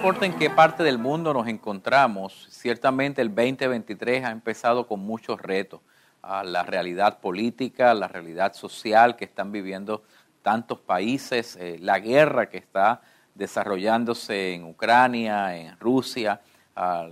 Importa en qué parte del mundo nos encontramos, ciertamente el 2023 ha empezado con muchos retos. a la realidad política, la realidad social que están viviendo tantos países, eh, la guerra que está desarrollándose en Ucrania, en Rusia,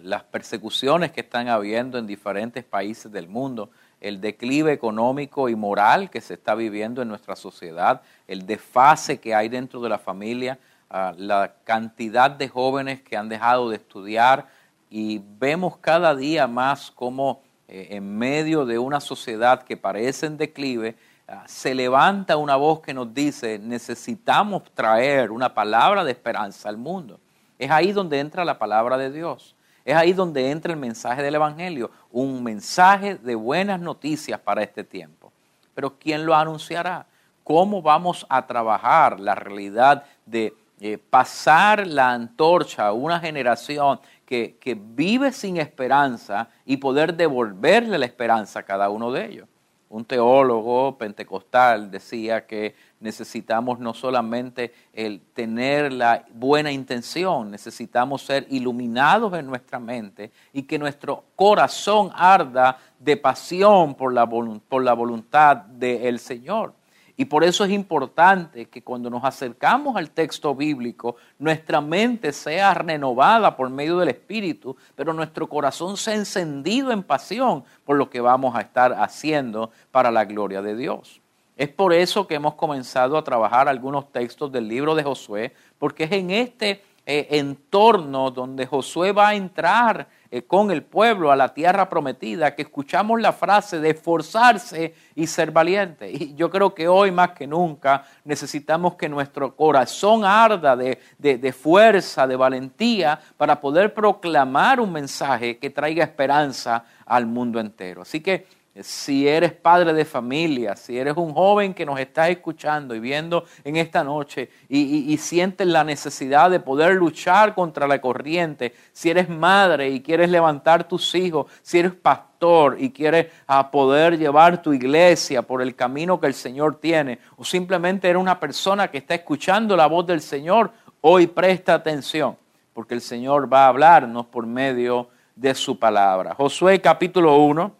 las persecuciones que están habiendo en diferentes países del mundo, el declive económico y moral que se está viviendo en nuestra sociedad, el desfase que hay dentro de la familia, la cantidad de jóvenes que han dejado de estudiar y vemos cada día más cómo eh, en medio de una sociedad que parece en declive, ah, se levanta una voz que nos dice, necesitamos traer una palabra de esperanza al mundo. Es ahí donde entra la palabra de Dios. Es ahí donde entra el mensaje del Evangelio, un mensaje de buenas noticias para este tiempo. Pero ¿quién lo anunciará? ¿Cómo vamos a trabajar la realidad de eh, pasar la antorcha a una generación que, que, vive sin esperanza y poder devolverle la esperanza a cada uno de ellos? Un teólogo pentecostal decía que necesitamos no solamente el tener la buena intención, necesitamos ser iluminados en nuestra mente y que nuestro corazón arda de pasión por la, por la voluntad del Señor. Y por eso es importante que cuando nos acercamos al texto bíblico, nuestra mente sea renovada por medio del Espíritu, pero nuestro corazón sea encendido en pasión por lo que vamos a estar haciendo para la gloria de Dios. Es por eso que hemos comenzado a trabajar algunos textos del libro de Josué, porque es en este eh, entorno donde Josué va a entrar eh, con el pueblo a la tierra prometida, que escuchamos la frase de esforzarse y ser valiente. Y yo creo que hoy más que nunca necesitamos que nuestro corazón arda de, de fuerza, de valentía, para poder proclamar un mensaje que traiga esperanza al mundo entero. Así que si eres padre de familia, si eres un joven que nos está escuchando y viendo en esta noche y, sientes la necesidad de poder luchar contra la corriente, si eres madre y quieres levantar tus hijos, si eres pastor y quieres ah, poder llevar tu iglesia por el camino que el Señor tiene, o simplemente eres una persona que está escuchando la voz del Señor, hoy presta atención, porque el Señor va a hablarnos por medio de su palabra. Josué capítulo 1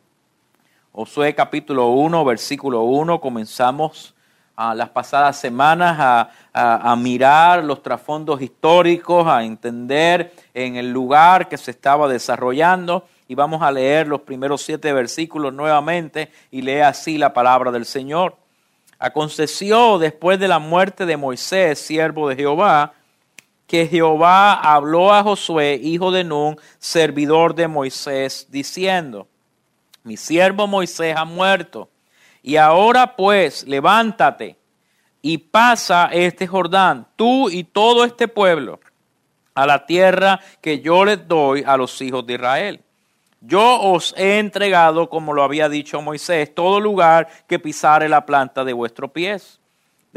Josué capítulo 1, versículo 1, comenzamos a las pasadas semanas a, mirar los trasfondos históricos, a entender en el lugar que se estaba desarrollando y vamos a leer los primeros siete versículos nuevamente y lee así la palabra del Señor. Aconteció después de la muerte de Moisés, siervo de Jehová, que Jehová habló a Josué, hijo de Nun, servidor de Moisés, diciendo, mi siervo Moisés ha muerto. Y ahora pues, levántate y pasa este Jordán, tú y todo este pueblo, a la tierra que yo les doy a los hijos de Israel. Yo os he entregado, como lo había dicho Moisés, todo lugar que pisare la planta de vuestros pies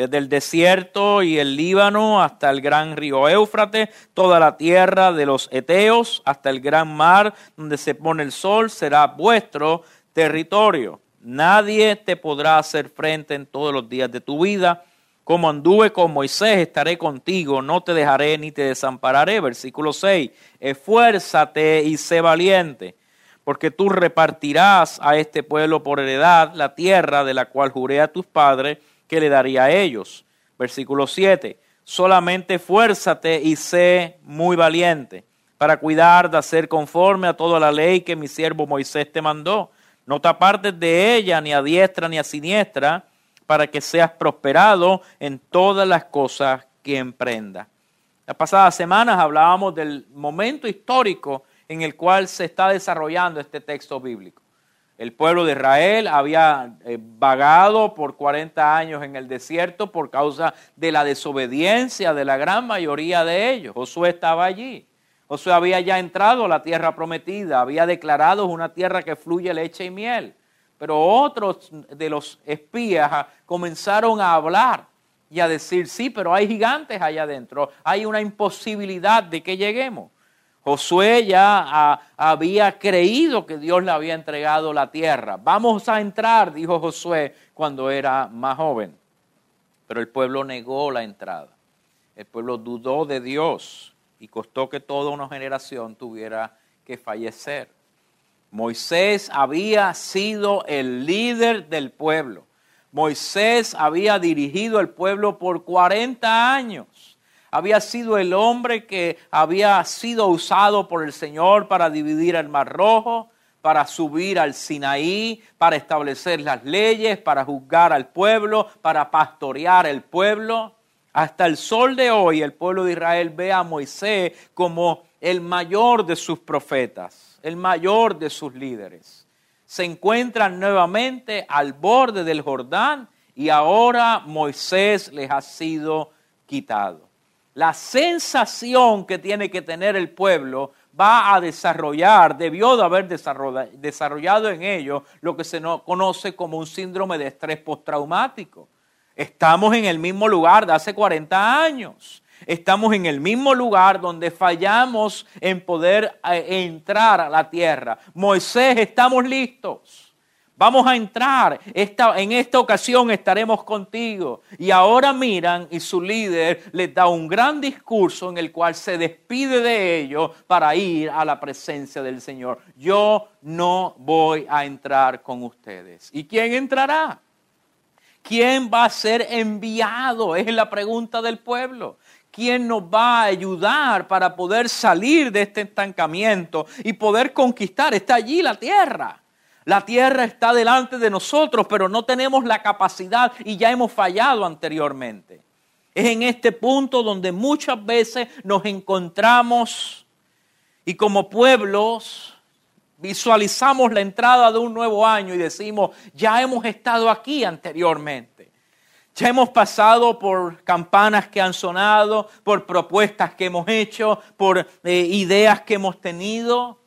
desde el desierto y el Líbano hasta el gran río Éufrates, toda la tierra de los Eteos hasta el gran mar donde se pone el sol será vuestro territorio. Nadie te podrá hacer frente en todos los días de tu vida. Como anduve con Moisés, estaré contigo, no te dejaré ni te desampararé. Versículo 6. Esfuérzate y sé valiente, porque tú repartirás a este pueblo por heredad la tierra de la cual juré a tus padres que le daría a ellos. Versículo 7. Solamente fuérzate y sé muy valiente para cuidar de hacer conforme a toda la ley que mi siervo Moisés te mandó. No te apartes de ella ni a diestra ni a siniestra para que seas prosperado en todas las cosas que emprendas. Las pasadas semanas hablábamos del momento histórico en el cual se está desarrollando este texto bíblico. El pueblo de Israel había eh, vagado por 40 años en el desierto por causa de la desobediencia de la gran mayoría de ellos. Josué estaba allí. Josué había ya entrado a la tierra prometida, había declarado una tierra que fluye leche y miel. Pero otros de los espías comenzaron a hablar y a decir, sí, pero hay gigantes allá adentro, hay una imposibilidad de que lleguemos. Josué ya había creído que Dios le había entregado la tierra. Vamos a entrar, dijo Josué cuando era más joven. Pero el pueblo negó la entrada. El pueblo dudó de Dios y costó que toda una generación tuviera que fallecer. Moisés había sido el líder del pueblo. Moisés había dirigido el pueblo por 40 años. Había sido el hombre que había sido usado por el Señor para dividir el Mar Rojo, para subir al Sinaí, para establecer las leyes, para juzgar al pueblo, para pastorear el pueblo. Hasta el sol de hoy el pueblo de Israel ve a Moisés como el mayor de sus profetas, el mayor de sus líderes. Se encuentran nuevamente al borde del Jordán y ahora Moisés les ha sido quitado. La sensación que tiene que tener el pueblo va a desarrollar, debió de haber desarrollado en ello lo que se conoce como un síndrome de estrés postraumático. Estamos en el mismo lugar de hace 40 años. Estamos en el mismo lugar donde fallamos en poder eh, entrar a la tierra. Moisés, estamos listos. Vamos a entrar. en esta ocasión estaremos contigo. Y ahora miran y su líder les da un gran discurso en el cual se despide de ellos para ir a la presencia del Señor. Yo no voy a entrar con ustedes. ¿Y quién entrará? ¿Quién va a ser enviado? Es la pregunta del pueblo. ¿Quién nos va a ayudar para poder salir de este estancamiento y poder conquistar? Está allí la tierra. La tierra está delante de nosotros, pero no tenemos la capacidad y ya hemos fallado anteriormente. Es en este punto donde muchas veces nos encontramos y como pueblos visualizamos la entrada de un nuevo año y decimos, ya hemos estado aquí anteriormente. Ya hemos pasado por campanas que han sonado, por propuestas que hemos hecho, por eh, ideas que hemos tenido.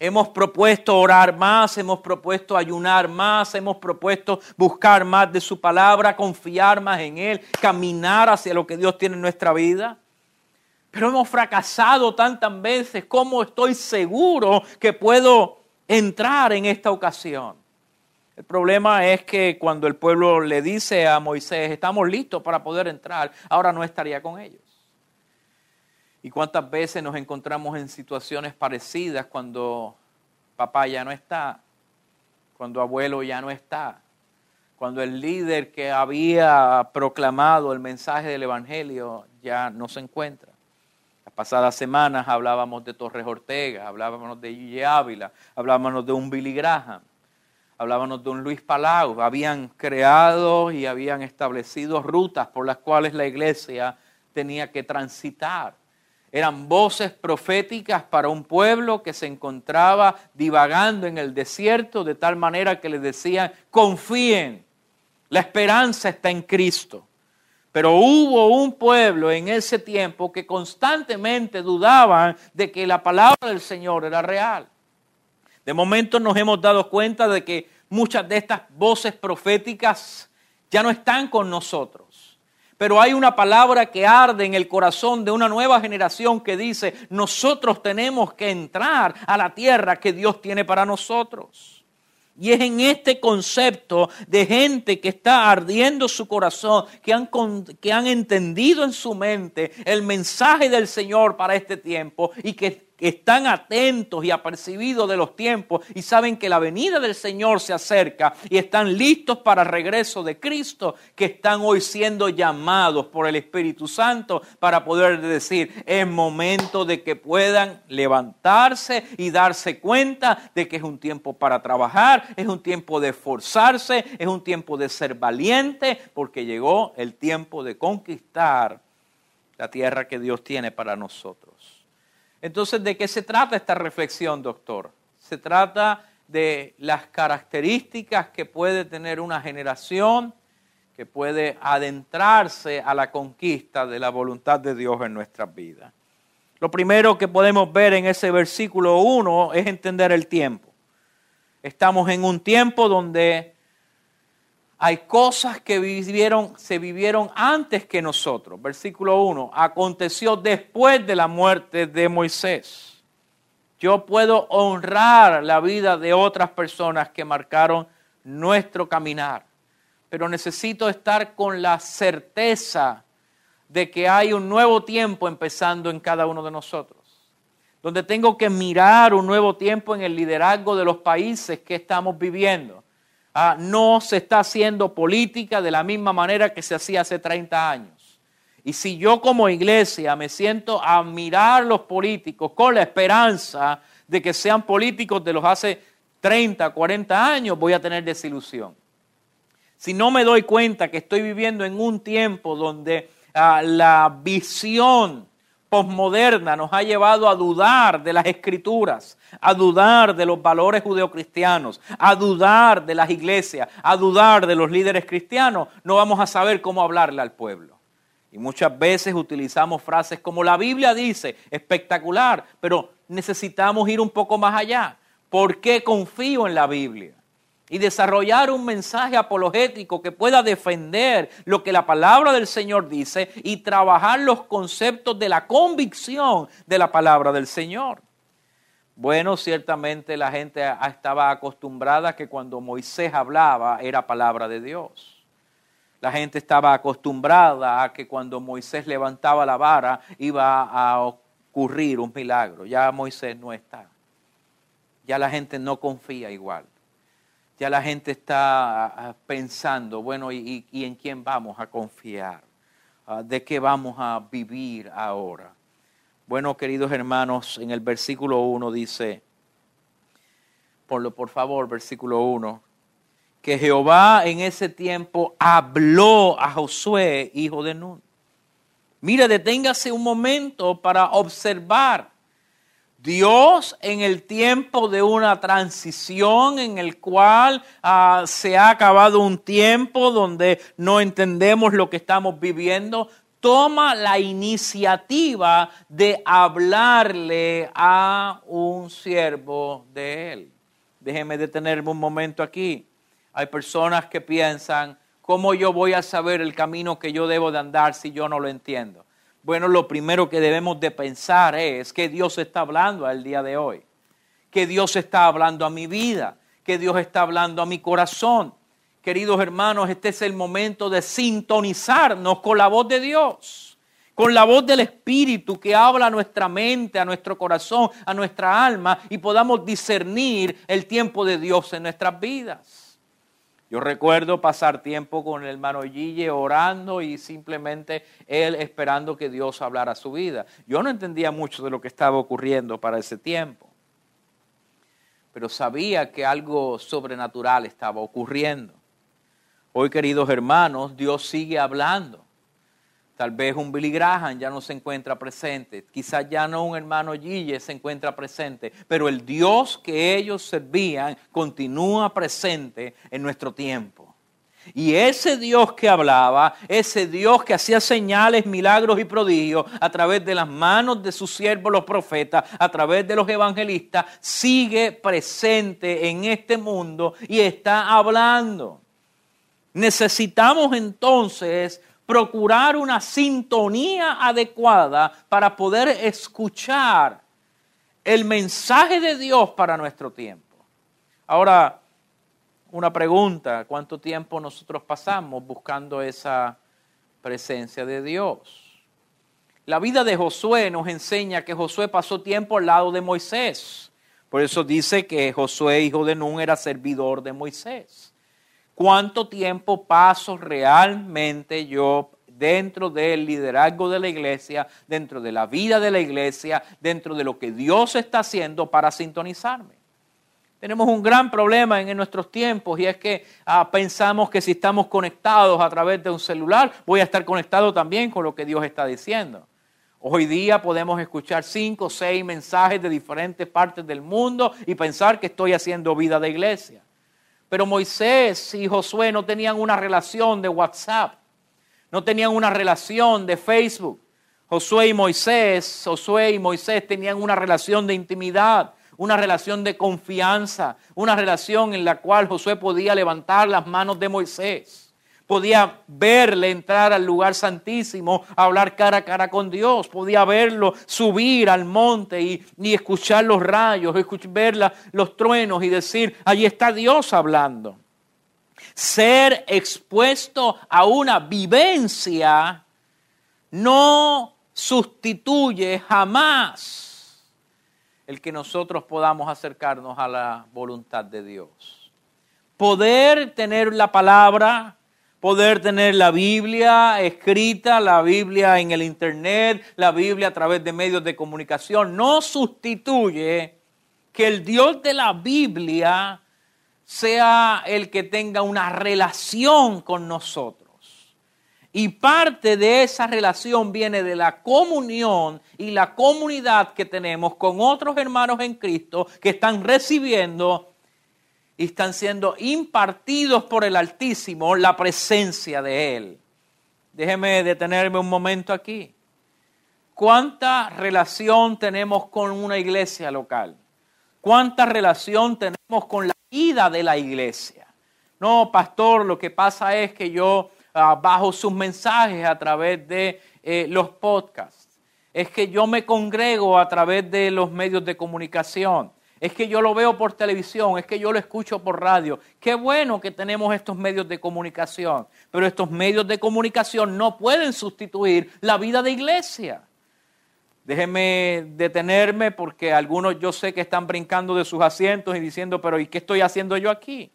Hemos propuesto orar más, hemos propuesto ayunar más, hemos propuesto buscar más de su palabra, confiar más en Él, caminar hacia lo que Dios tiene en nuestra vida. Pero hemos fracasado tantas veces. ¿Cómo estoy seguro que puedo entrar en esta ocasión. El problema es que cuando el pueblo le dice a Moisés, estamos listos para poder entrar, ahora no estaría con ellos. ¿Y cuántas veces nos encontramos en situaciones parecidas cuando papá ya no está, cuando abuelo ya no está, cuando el líder que había proclamado el mensaje del Evangelio ya no se encuentra? pasadas semanas hablábamos de Torres Ortega, hablábamos de Gille Ávila, hablábamos de un Billy Graham, hablábamos de un Luis Palau. Habían creado y habían establecido rutas por las cuales la iglesia tenía que transitar. Eran voces proféticas para un pueblo que se encontraba divagando en el desierto de tal manera que les decían, confíen, la esperanza está en Cristo. Pero hubo un pueblo en ese tiempo que constantemente dudaban de que la palabra del Señor era real. De momento nos hemos dado cuenta de que muchas de estas voces proféticas ya no están con nosotros. Pero hay una palabra que arde en el corazón de una nueva generación que dice, nosotros tenemos que entrar a la tierra que Dios tiene para nosotros. Y es en este concepto de gente que está ardiendo su corazón, que han, que han entendido en su mente el mensaje del Señor para este tiempo y que están atentos y apercibidos de los tiempos y saben que la venida del Señor se acerca y están listos para el regreso de Cristo, que están hoy siendo llamados por el Espíritu Santo para poder decir, es momento de que puedan levantarse y darse cuenta de que es un tiempo para trabajar, es un tiempo de esforzarse, es un tiempo de ser valiente, porque llegó el tiempo de conquistar la tierra que Dios tiene para nosotros. Entonces, ¿de qué se trata esta reflexión, doctor? Se trata de las características que puede tener una generación que puede adentrarse a la conquista de la voluntad de Dios en nuestras vidas. Lo primero que podemos ver en ese versículo 1 es entender el tiempo. Estamos en un tiempo donde hay cosas que vivieron, se vivieron antes que nosotros. Versículo 1. Aconteció después de la muerte de Moisés. Yo puedo honrar la vida de otras personas que marcaron nuestro caminar, pero necesito estar con la certeza de que hay un nuevo tiempo empezando en cada uno de nosotros donde tengo que mirar un nuevo tiempo en el liderazgo de los países que estamos viviendo. Ah, no se está haciendo política de la misma manera que se hacía hace 30 años. Y si yo como iglesia me siento a mirar los políticos con la esperanza de que sean políticos de los hace 30, 40 años, voy a tener desilusión. Si no me doy cuenta que estoy viviendo en un tiempo donde ah, la visión posmoderna nos ha llevado a dudar de las escrituras, a dudar de los valores judeocristianos, a dudar de las iglesias, a dudar de los líderes cristianos, no vamos a saber cómo hablarle al pueblo. Y muchas veces utilizamos frases como la Biblia dice, espectacular, pero necesitamos ir un poco más allá. ¿Por qué confío en la Biblia? Y desarrollar un mensaje apologético que pueda defender lo que la palabra del Señor dice y trabajar los conceptos de la convicción de la palabra del Señor. Bueno, ciertamente la gente estaba acostumbrada que cuando Moisés hablaba era palabra de Dios. La gente estaba acostumbrada a que cuando Moisés levantaba la vara iba a ocurrir un milagro. Ya Moisés no está. Ya la gente no confía igual ya la gente está ah, ah, pensando, bueno, ¿y, en quién vamos a confiar? Ah, ¿De qué vamos a vivir ahora? Bueno, queridos hermanos, en el versículo 1 dice, ponlo por favor, versículo 1, que Jehová en ese tiempo habló a Josué, hijo de Nun. Mira, deténgase un momento para observar Dios en el tiempo de una transición en el cual ah, se ha acabado un tiempo donde no entendemos lo que estamos viviendo, toma la iniciativa de hablarle a un siervo de él. Déjeme detenerme un momento aquí. Hay personas que piensan, ¿cómo yo voy a saber el camino que yo debo de andar si yo no lo entiendo? Bueno, lo primero que debemos de pensar es que Dios está hablando al día de hoy, que Dios está hablando a mi vida, que Dios está hablando a mi corazón. Queridos hermanos, este es el momento de sintonizarnos con la voz de Dios, con la voz del Espíritu que habla a nuestra mente, a nuestro corazón, a nuestra alma y podamos discernir el tiempo de Dios en nuestras vidas. Yo recuerdo pasar tiempo con el hermano Gille orando y simplemente él esperando que Dios hablara su vida. Yo no entendía mucho de lo que estaba ocurriendo para ese tiempo, pero sabía que algo sobrenatural estaba ocurriendo. Hoy, queridos hermanos, Dios sigue hablando. Tal vez un Billy Graham ya no se encuentra presente, quizás ya no un hermano Gille se encuentra presente, pero el Dios que ellos servían continúa presente en nuestro tiempo. Y ese Dios que hablaba, ese Dios que hacía señales, milagros y prodigios a través de las manos de sus siervos los profetas, a través de los evangelistas, sigue presente en este mundo y está hablando. Necesitamos entonces procurar una sintonía adecuada para poder escuchar el mensaje de Dios para nuestro tiempo. Ahora, una pregunta, ¿cuánto tiempo nosotros pasamos buscando esa presencia de Dios? La vida de Josué nos enseña que Josué pasó tiempo al lado de Moisés. Por eso dice que Josué, hijo de Nun, era servidor de Moisés cuánto tiempo paso realmente yo dentro del liderazgo de la iglesia, dentro de la vida de la iglesia, dentro de lo que Dios está haciendo para sintonizarme. Tenemos un gran problema en, nuestros tiempos y es que ah, pensamos que si estamos conectados a través de un celular, voy a estar conectado también con lo que Dios está diciendo. Hoy día podemos escuchar cinco o seis mensajes de diferentes partes del mundo y pensar que estoy haciendo vida de iglesia. Pero Moisés y Josué no tenían una relación de WhatsApp, no tenían una relación de Facebook. Josué y Moisés, Josué y Moisés tenían una relación de intimidad, una relación de confianza, una relación en la cual Josué podía levantar las manos de Moisés podía verle entrar al lugar santísimo, hablar cara a cara con Dios, podía verlo subir al monte y, escuchar los rayos, escuchar, ver los truenos y decir, allí está Dios hablando. Ser expuesto a una vivencia no sustituye jamás el que nosotros podamos acercarnos a la voluntad de Dios. Poder tener la palabra, poder tener la Biblia escrita, la Biblia en el Internet, la Biblia a través de medios de comunicación, no sustituye que el Dios de la Biblia sea el que tenga una relación con nosotros. Y parte de esa relación viene de la comunión y la comunidad que tenemos con otros hermanos en Cristo que están recibiendo y están siendo impartidos por el Altísimo la presencia de Él. Déjeme detenerme un momento aquí. ¿Cuánta relación tenemos con una iglesia local? ¿Cuánta relación tenemos con la vida de la iglesia? No, pastor, lo que pasa es que yo ah, bajo sus mensajes a través de eh, los podcasts. Es que yo me congrego a través de los medios de comunicación es que yo lo veo por televisión, es que yo lo escucho por radio. Qué bueno que tenemos estos medios de comunicación, pero estos medios de comunicación no pueden sustituir la vida de iglesia. Déjenme detenerme porque algunos yo sé que están brincando de sus asientos y diciendo, pero ¿y qué estoy haciendo yo aquí?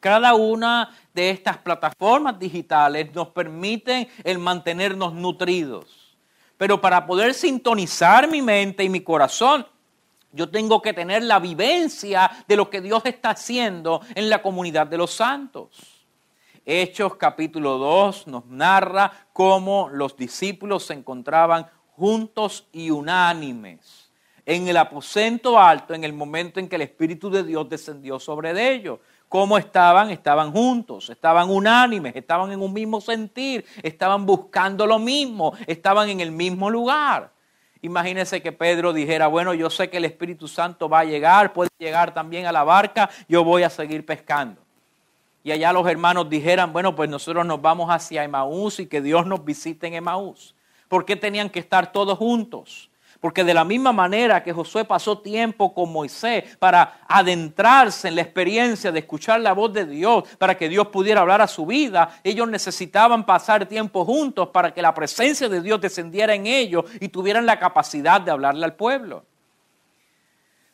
Cada una de estas plataformas digitales nos permiten el mantenernos nutridos. Pero para poder sintonizar mi mente y mi corazón, yo tengo que tener la vivencia de lo que Dios está haciendo en la comunidad de los santos. Hechos capítulo 2 nos narra cómo los discípulos se encontraban juntos y unánimes en el aposento alto en el momento en que el Espíritu de Dios descendió sobre ellos. ¿Cómo estaban? Estaban juntos, estaban unánimes, estaban en un mismo sentir, estaban buscando lo mismo, estaban en el mismo lugar. Imagínense que Pedro dijera, bueno, yo sé que el Espíritu Santo va a llegar, puede llegar también a la barca, yo voy a seguir pescando. Y allá los hermanos dijeran, bueno, pues nosotros nos vamos hacia Emaús y que Dios nos visite en Emaús. ¿Por qué tenían que estar todos juntos? Porque de la misma manera que Josué pasó tiempo con Moisés para adentrarse en la experiencia de escuchar la voz de Dios, para que Dios pudiera hablar a su vida, ellos necesitaban pasar tiempo juntos para que la presencia de Dios descendiera en ellos y tuvieran la capacidad de hablarle al pueblo.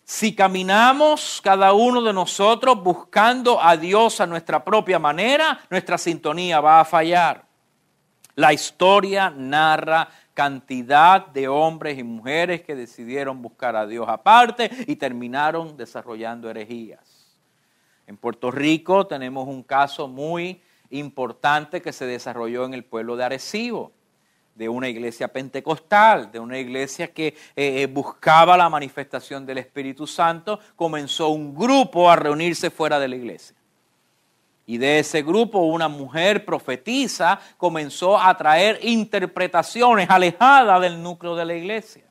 Si caminamos cada uno de nosotros buscando a Dios a nuestra propia manera, nuestra sintonía va a fallar. La historia narra cantidad de hombres y mujeres que decidieron buscar a Dios aparte y terminaron desarrollando herejías. En Puerto Rico tenemos un caso muy importante que se desarrolló en el pueblo de Arecibo, de una iglesia pentecostal, de una iglesia que eh, eh, buscaba la manifestación del Espíritu Santo, comenzó un grupo a reunirse fuera de la iglesia. Y de ese grupo una mujer profetiza comenzó a traer interpretaciones alejadas del núcleo de la iglesia.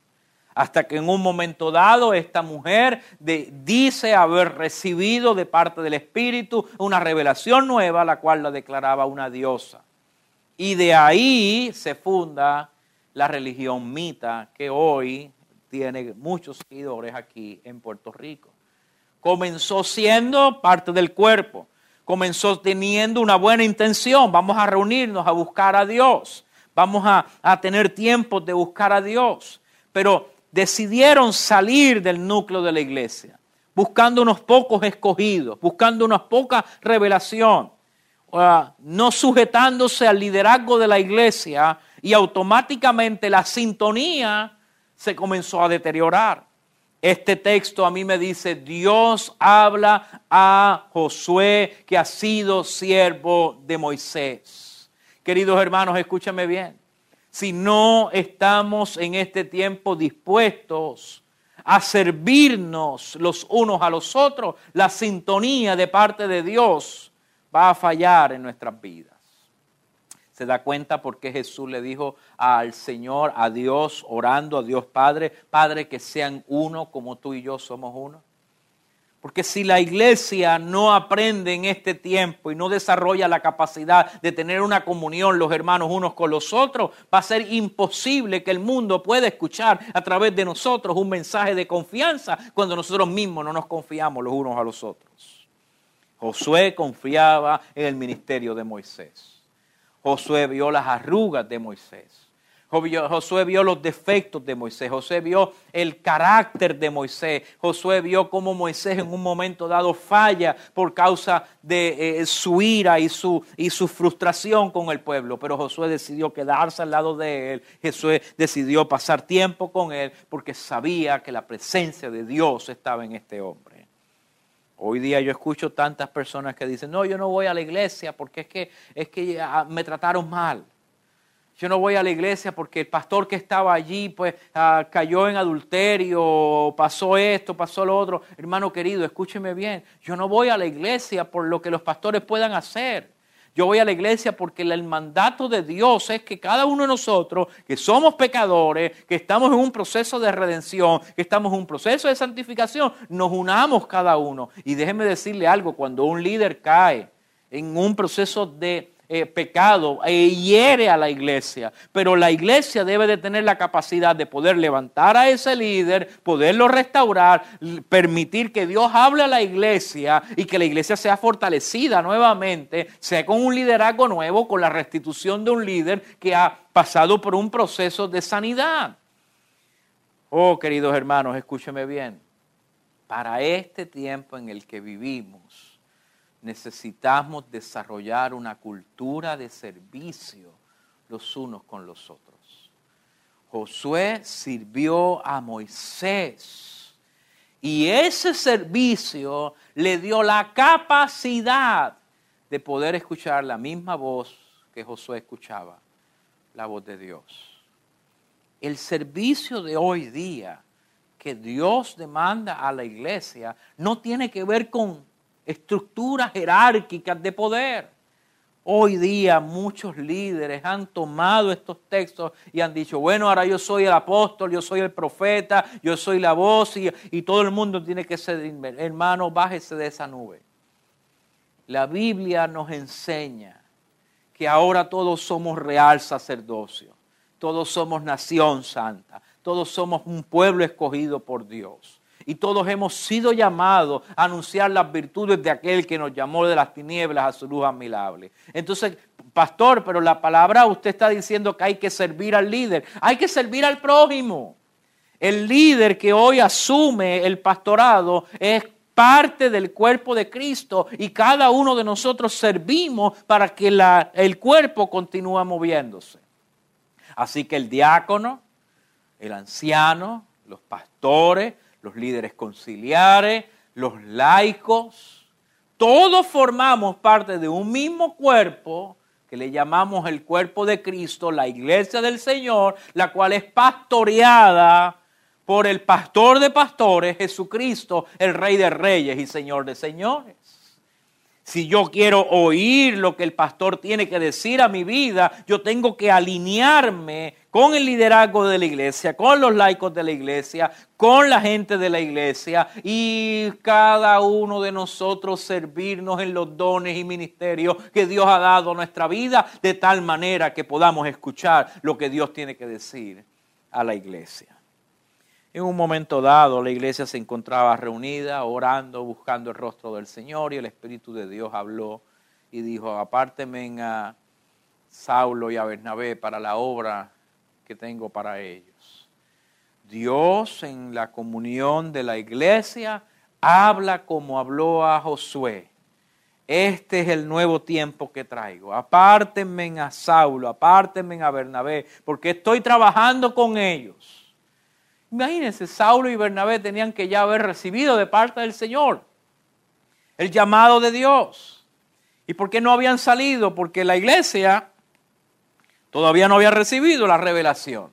Hasta que en un momento dado esta mujer dice haber recibido de parte del Espíritu una revelación nueva, la cual la declaraba una diosa. Y de ahí se funda la religión mita que hoy tiene muchos seguidores aquí en Puerto Rico. Comenzó siendo parte del cuerpo comenzó teniendo una buena intención. Vamos a reunirnos a buscar a Dios. Vamos a, tener tiempo de buscar a Dios. Pero decidieron salir del núcleo de la iglesia, buscando unos pocos escogidos, buscando unas pocas revelación, no sujetándose al liderazgo de la iglesia y automáticamente la sintonía se comenzó a deteriorar. Este texto a mí me dice, Dios habla a Josué que ha sido siervo de Moisés. Queridos hermanos, escúchame bien. Si no estamos en este tiempo dispuestos a servirnos los unos a los otros, la sintonía de parte de Dios va a fallar en nuestras vidas. ¿Se da cuenta por qué Jesús le dijo al Señor, a Dios, orando a Dios Padre, Padre, que sean uno como tú y yo somos uno? Porque si la iglesia no aprende en este tiempo y no desarrolla la capacidad de tener una comunión los hermanos unos con los otros, va a ser imposible que el mundo pueda escuchar a través de nosotros un mensaje de confianza cuando nosotros mismos no nos confiamos los unos a los otros. Josué confiaba en el ministerio de Moisés. Josué vio las arrugas de Moisés. Josué vio los defectos de Moisés, Josué vio el carácter de Moisés, Josué vio cómo Moisés en un momento dado falla por causa de eh, su ira y su, y su frustración con el pueblo, pero Josué decidió quedarse al lado de él, Josué decidió pasar tiempo con él porque sabía que la presencia de Dios estaba en este hombre. Hoy día yo escucho tantas personas que dicen, no, yo no voy a la iglesia porque es que, es que ah, me trataron mal. Yo no voy a la iglesia porque el pastor que estaba allí pues ah, cayó en adulterio, pasó esto, pasó lo otro. Hermano querido, escúcheme bien. Yo no voy a la iglesia por lo que los pastores puedan hacer. Yo voy a la iglesia porque el mandato de Dios es que cada uno de nosotros, que somos pecadores, que estamos en un proceso de redención, que estamos en un proceso de santificación, nos unamos cada uno. Y déjeme decirle algo, cuando un líder cae en un proceso de eh, pecado e hiere a la iglesia, pero la iglesia debe de tener la capacidad de poder levantar a ese líder, poderlo restaurar, permitir que Dios hable a la iglesia y que la iglesia sea fortalecida nuevamente, sea con un liderazgo nuevo, con la restitución de un líder que ha pasado por un proceso de sanidad. Oh, queridos hermanos, escúcheme bien. Para este tiempo en el que vivimos, necesitamos desarrollar una cultura de servicio los unos con los otros. Josué sirvió a Moisés y ese servicio le dio la capacidad de poder escuchar la misma voz que Josué escuchaba, la voz de Dios. El servicio de hoy día que Dios demanda a la iglesia no tiene que ver con estructuras jerárquicas de poder. Hoy día muchos líderes han tomado estos textos y han dicho, bueno, ahora yo soy el apóstol, yo soy el profeta, yo soy la voz y, todo el mundo tiene que ser, hermano, bájese de esa nube. La Biblia nos enseña que ahora todos somos real sacerdocio, todos somos nación santa, todos somos un pueblo escogido por Dios. Y todos hemos sido llamados a anunciar las virtudes de aquel que nos llamó de las tinieblas a su luz admirable. Entonces, pastor, pero la palabra usted está diciendo que hay que servir al líder. Hay que servir al prójimo. El líder que hoy asume el pastorado es parte del cuerpo de Cristo y cada uno de nosotros servimos para que el cuerpo continúe moviéndose. Así que el diácono, el anciano, los pastores, los líderes conciliares, los laicos, todos formamos parte de un mismo cuerpo que le llamamos el cuerpo de Cristo, la iglesia del Señor, la cual es pastoreada por el pastor de pastores, Jesucristo, el Rey de Reyes y Señor de Señores. Si yo quiero oír lo que el pastor tiene que decir a mi vida, yo tengo que alinearme con el liderazgo de la iglesia, con los laicos de la iglesia, con la gente de la iglesia y cada uno de nosotros servirnos en los dones y ministerios que Dios ha dado a nuestra vida de tal manera que podamos escuchar lo que Dios tiene que decir a la iglesia. En un momento dado la iglesia se encontraba reunida, orando, buscando el rostro del Señor y el Espíritu de Dios habló y dijo, apárteme a Saulo y a Bernabé para la obra que tengo para ellos. Dios en la comunión de la iglesia habla como habló a Josué. Este es el nuevo tiempo que traigo. Apártenme a Saulo, apártenme a Bernabé, porque estoy trabajando con ellos Imagínense, Saulo y Bernabé tenían que ya haber recibido de parte del Señor el llamado de Dios. ¿Y por qué no habían salido? Porque la iglesia todavía no había recibido la revelación.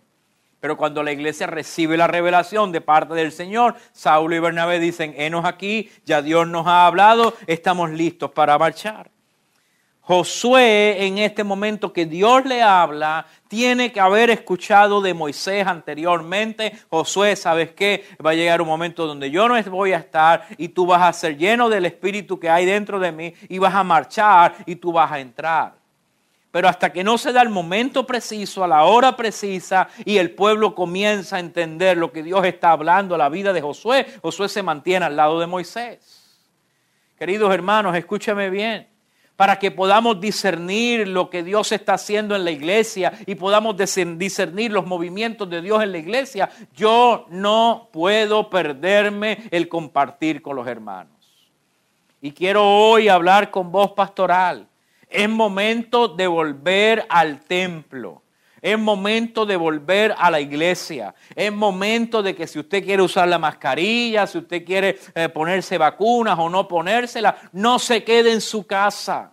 Pero cuando la iglesia recibe la revelación de parte del Señor, Saulo y Bernabé dicen, enos aquí, ya Dios nos ha hablado, estamos listos para marchar. Josué en este momento que Dios le habla, tiene que haber escuchado de Moisés anteriormente. Josué, ¿sabes qué? Va a llegar un momento donde yo no voy a estar y tú vas a ser lleno del espíritu que hay dentro de mí y vas a marchar y tú vas a entrar. Pero hasta que no se da el momento preciso, a la hora precisa, y el pueblo comienza a entender lo que Dios está hablando a la vida de Josué, Josué se mantiene al lado de Moisés. Queridos hermanos, escúchame bien para que podamos discernir lo que Dios está haciendo en la iglesia y podamos discernir los movimientos de Dios en la iglesia, yo no puedo perderme el compartir con los hermanos. Y quiero hoy hablar con voz pastoral. Es momento de volver al templo. Es momento de volver a la iglesia. Es momento de que si usted quiere usar la mascarilla, si usted quiere eh, ponerse vacunas o no ponérselas, no se quede en su casa.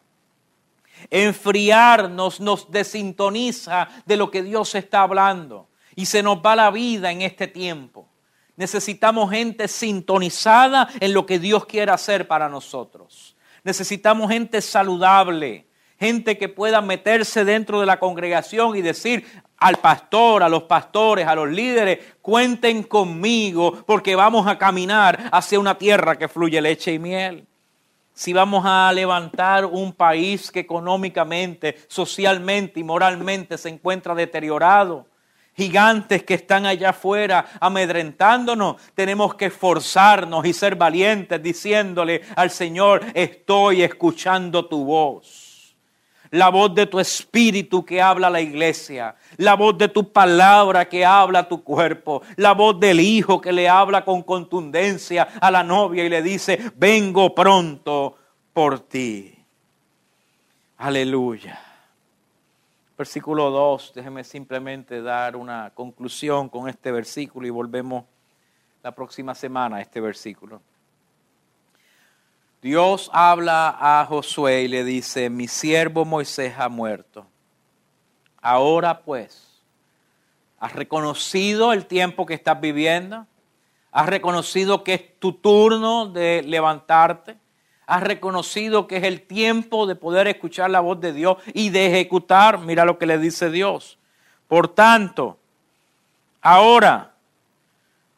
Enfriarnos nos desintoniza de lo que Dios está hablando y se nos va la vida en este tiempo. Necesitamos gente sintonizada en lo que Dios quiere hacer para nosotros. Necesitamos gente saludable, gente que pueda meterse dentro de la congregación y decir al pastor, a los pastores, a los líderes, cuenten conmigo porque vamos a caminar hacia una tierra que fluye leche y miel. Si vamos a levantar un país que económicamente, socialmente y moralmente se encuentra deteriorado, gigantes que están allá afuera amedrentándonos, tenemos que esforzarnos y ser valientes diciéndole al Señor, estoy escuchando tu voz la voz de tu espíritu que habla la iglesia, la voz de tu palabra que habla a tu cuerpo, la voz del hijo que le habla con contundencia a la novia y le dice, vengo pronto por ti. Aleluya. Versículo 2, déjeme simplemente dar una conclusión con este versículo y volvemos la próxima semana a este versículo. Dios habla a Josué y le dice, mi siervo Moisés ha muerto. Ahora pues, ¿has reconocido el tiempo que estás viviendo? ¿Has reconocido que es tu turno de levantarte? ¿Has reconocido que es el tiempo de poder escuchar la voz de Dios y de ejecutar? Mira lo que le dice Dios. Por tanto, ahora,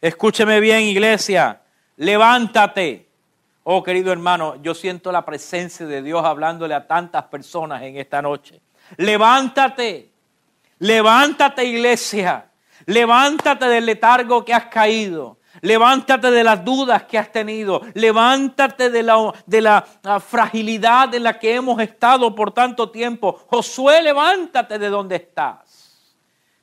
escúcheme bien iglesia, levántate Oh, querido hermano, yo siento la presencia de Dios hablándole a tantas personas en esta noche. Levántate, levántate iglesia, levántate del letargo que has caído. Levántate de las dudas que has tenido. Levántate de la, de la ah, fragilidad en la que hemos estado por tanto tiempo. Josué, levántate de donde estás.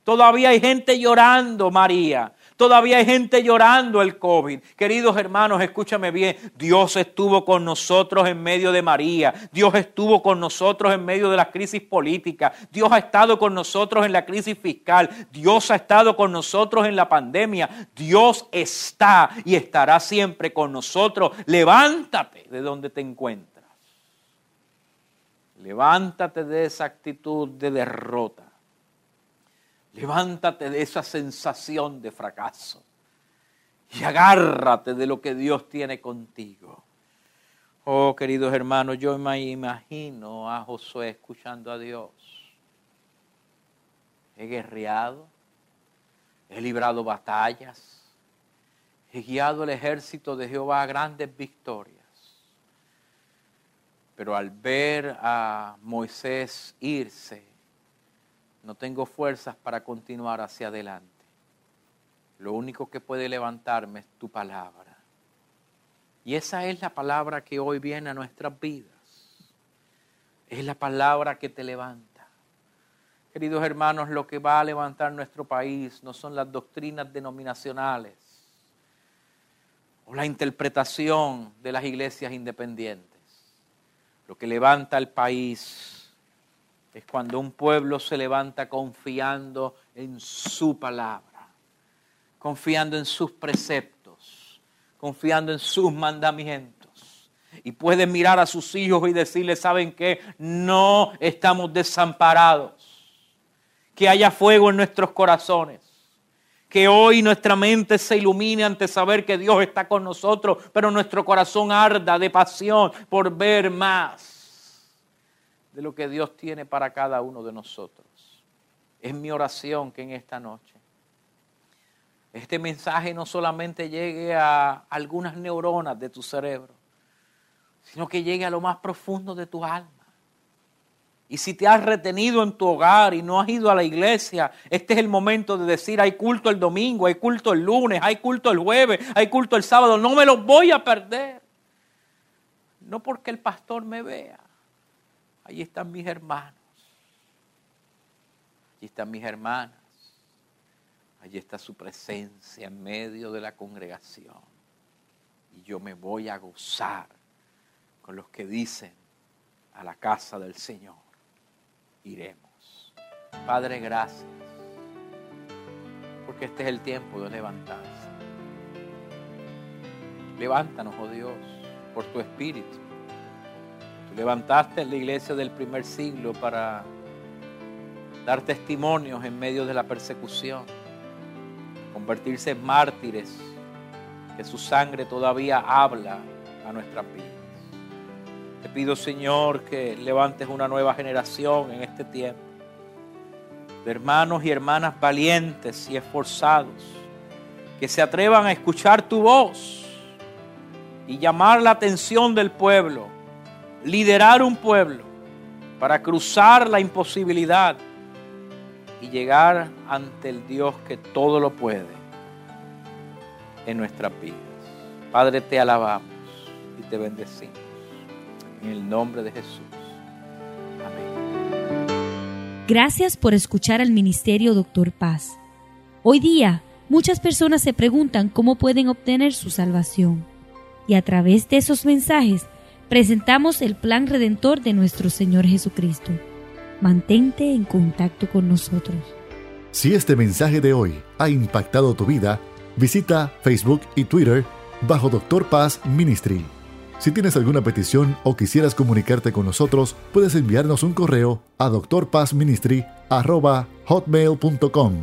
Todavía hay gente llorando, María. Todavía hay gente llorando el COVID. Queridos hermanos, escúchame bien. Dios estuvo con nosotros en medio de María. Dios estuvo con nosotros en medio de la crisis política. Dios ha estado con nosotros en la crisis fiscal. Dios ha estado con nosotros en la pandemia. Dios está y estará siempre con nosotros. Levántate de donde te encuentras. Levántate de esa actitud de derrota. Levántate de esa sensación de fracaso y agárrate de lo que Dios tiene contigo. Oh, queridos hermanos, yo me imagino a Josué escuchando a Dios. He guerreado, he librado batallas, he guiado el ejército de Jehová a grandes victorias. Pero al ver a Moisés irse, no tengo fuerzas para continuar hacia adelante. Lo único que puede levantarme es tu palabra. Y esa es la palabra que hoy viene a nuestras vidas. Es la palabra que te levanta. Queridos hermanos, lo que va a levantar nuestro país no son las doctrinas denominacionales o la interpretación de las iglesias independientes. Lo que levanta el país es cuando un pueblo se levanta confiando en su palabra, confiando en sus preceptos, confiando en sus mandamientos. Y puede mirar a sus hijos y decirles, ¿saben qué? No estamos desamparados. Que haya fuego en nuestros corazones. Que hoy nuestra mente se ilumine ante saber que Dios está con nosotros, pero nuestro corazón arda de pasión por ver más de lo que Dios tiene para cada uno de nosotros. Es mi oración que en esta noche este mensaje no solamente llegue a algunas neuronas de tu cerebro, sino que llegue a lo más profundo de tu alma. Y si te has retenido en tu hogar y no has ido a la iglesia, este es el momento de decir, hay culto el domingo, hay culto el lunes, hay culto el jueves, hay culto el sábado, no me los voy a perder. No porque el pastor me vea. Allí están mis hermanos. Allí están mis hermanas. Allí está su presencia en medio de la congregación. Y yo me voy a gozar con los que dicen a la casa del Señor. Iremos. Padre, gracias. Porque este es el tiempo de levantarse. Levántanos, oh Dios, por tu espíritu. Levantaste la iglesia del primer siglo para dar testimonios en medio de la persecución convertirse en mártires, que su sangre todavía habla a nuestras vidas. Te pido, Señor, que levantes una nueva generación en este tiempo, de hermanos y hermanas valientes y esforzados, que se atrevan a escuchar tu voz y llamar la atención del pueblo, liderar un pueblo para cruzar la imposibilidad y llegar ante el Dios que todo lo puede en nuestras vidas. Padre, te alabamos y te bendecimos. En el nombre de Jesús. Amén. Gracias por escuchar al Ministerio Doctor Paz. Hoy día, muchas personas se preguntan cómo pueden obtener su salvación. Y a través de esos mensajes, presentamos el plan redentor de nuestro Señor Jesucristo mantente en contacto con nosotros. Si este mensaje de hoy ha impactado tu vida, visita Facebook y Twitter bajo Doctor Paz Ministry. Si tienes alguna petición o quisieras comunicarte con nosotros, puedes enviarnos un correo a doctorpazministry@hotmail.com.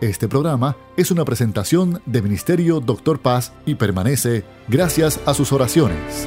Este programa es una presentación de Ministerio Doctor Paz y permanece gracias a sus oraciones.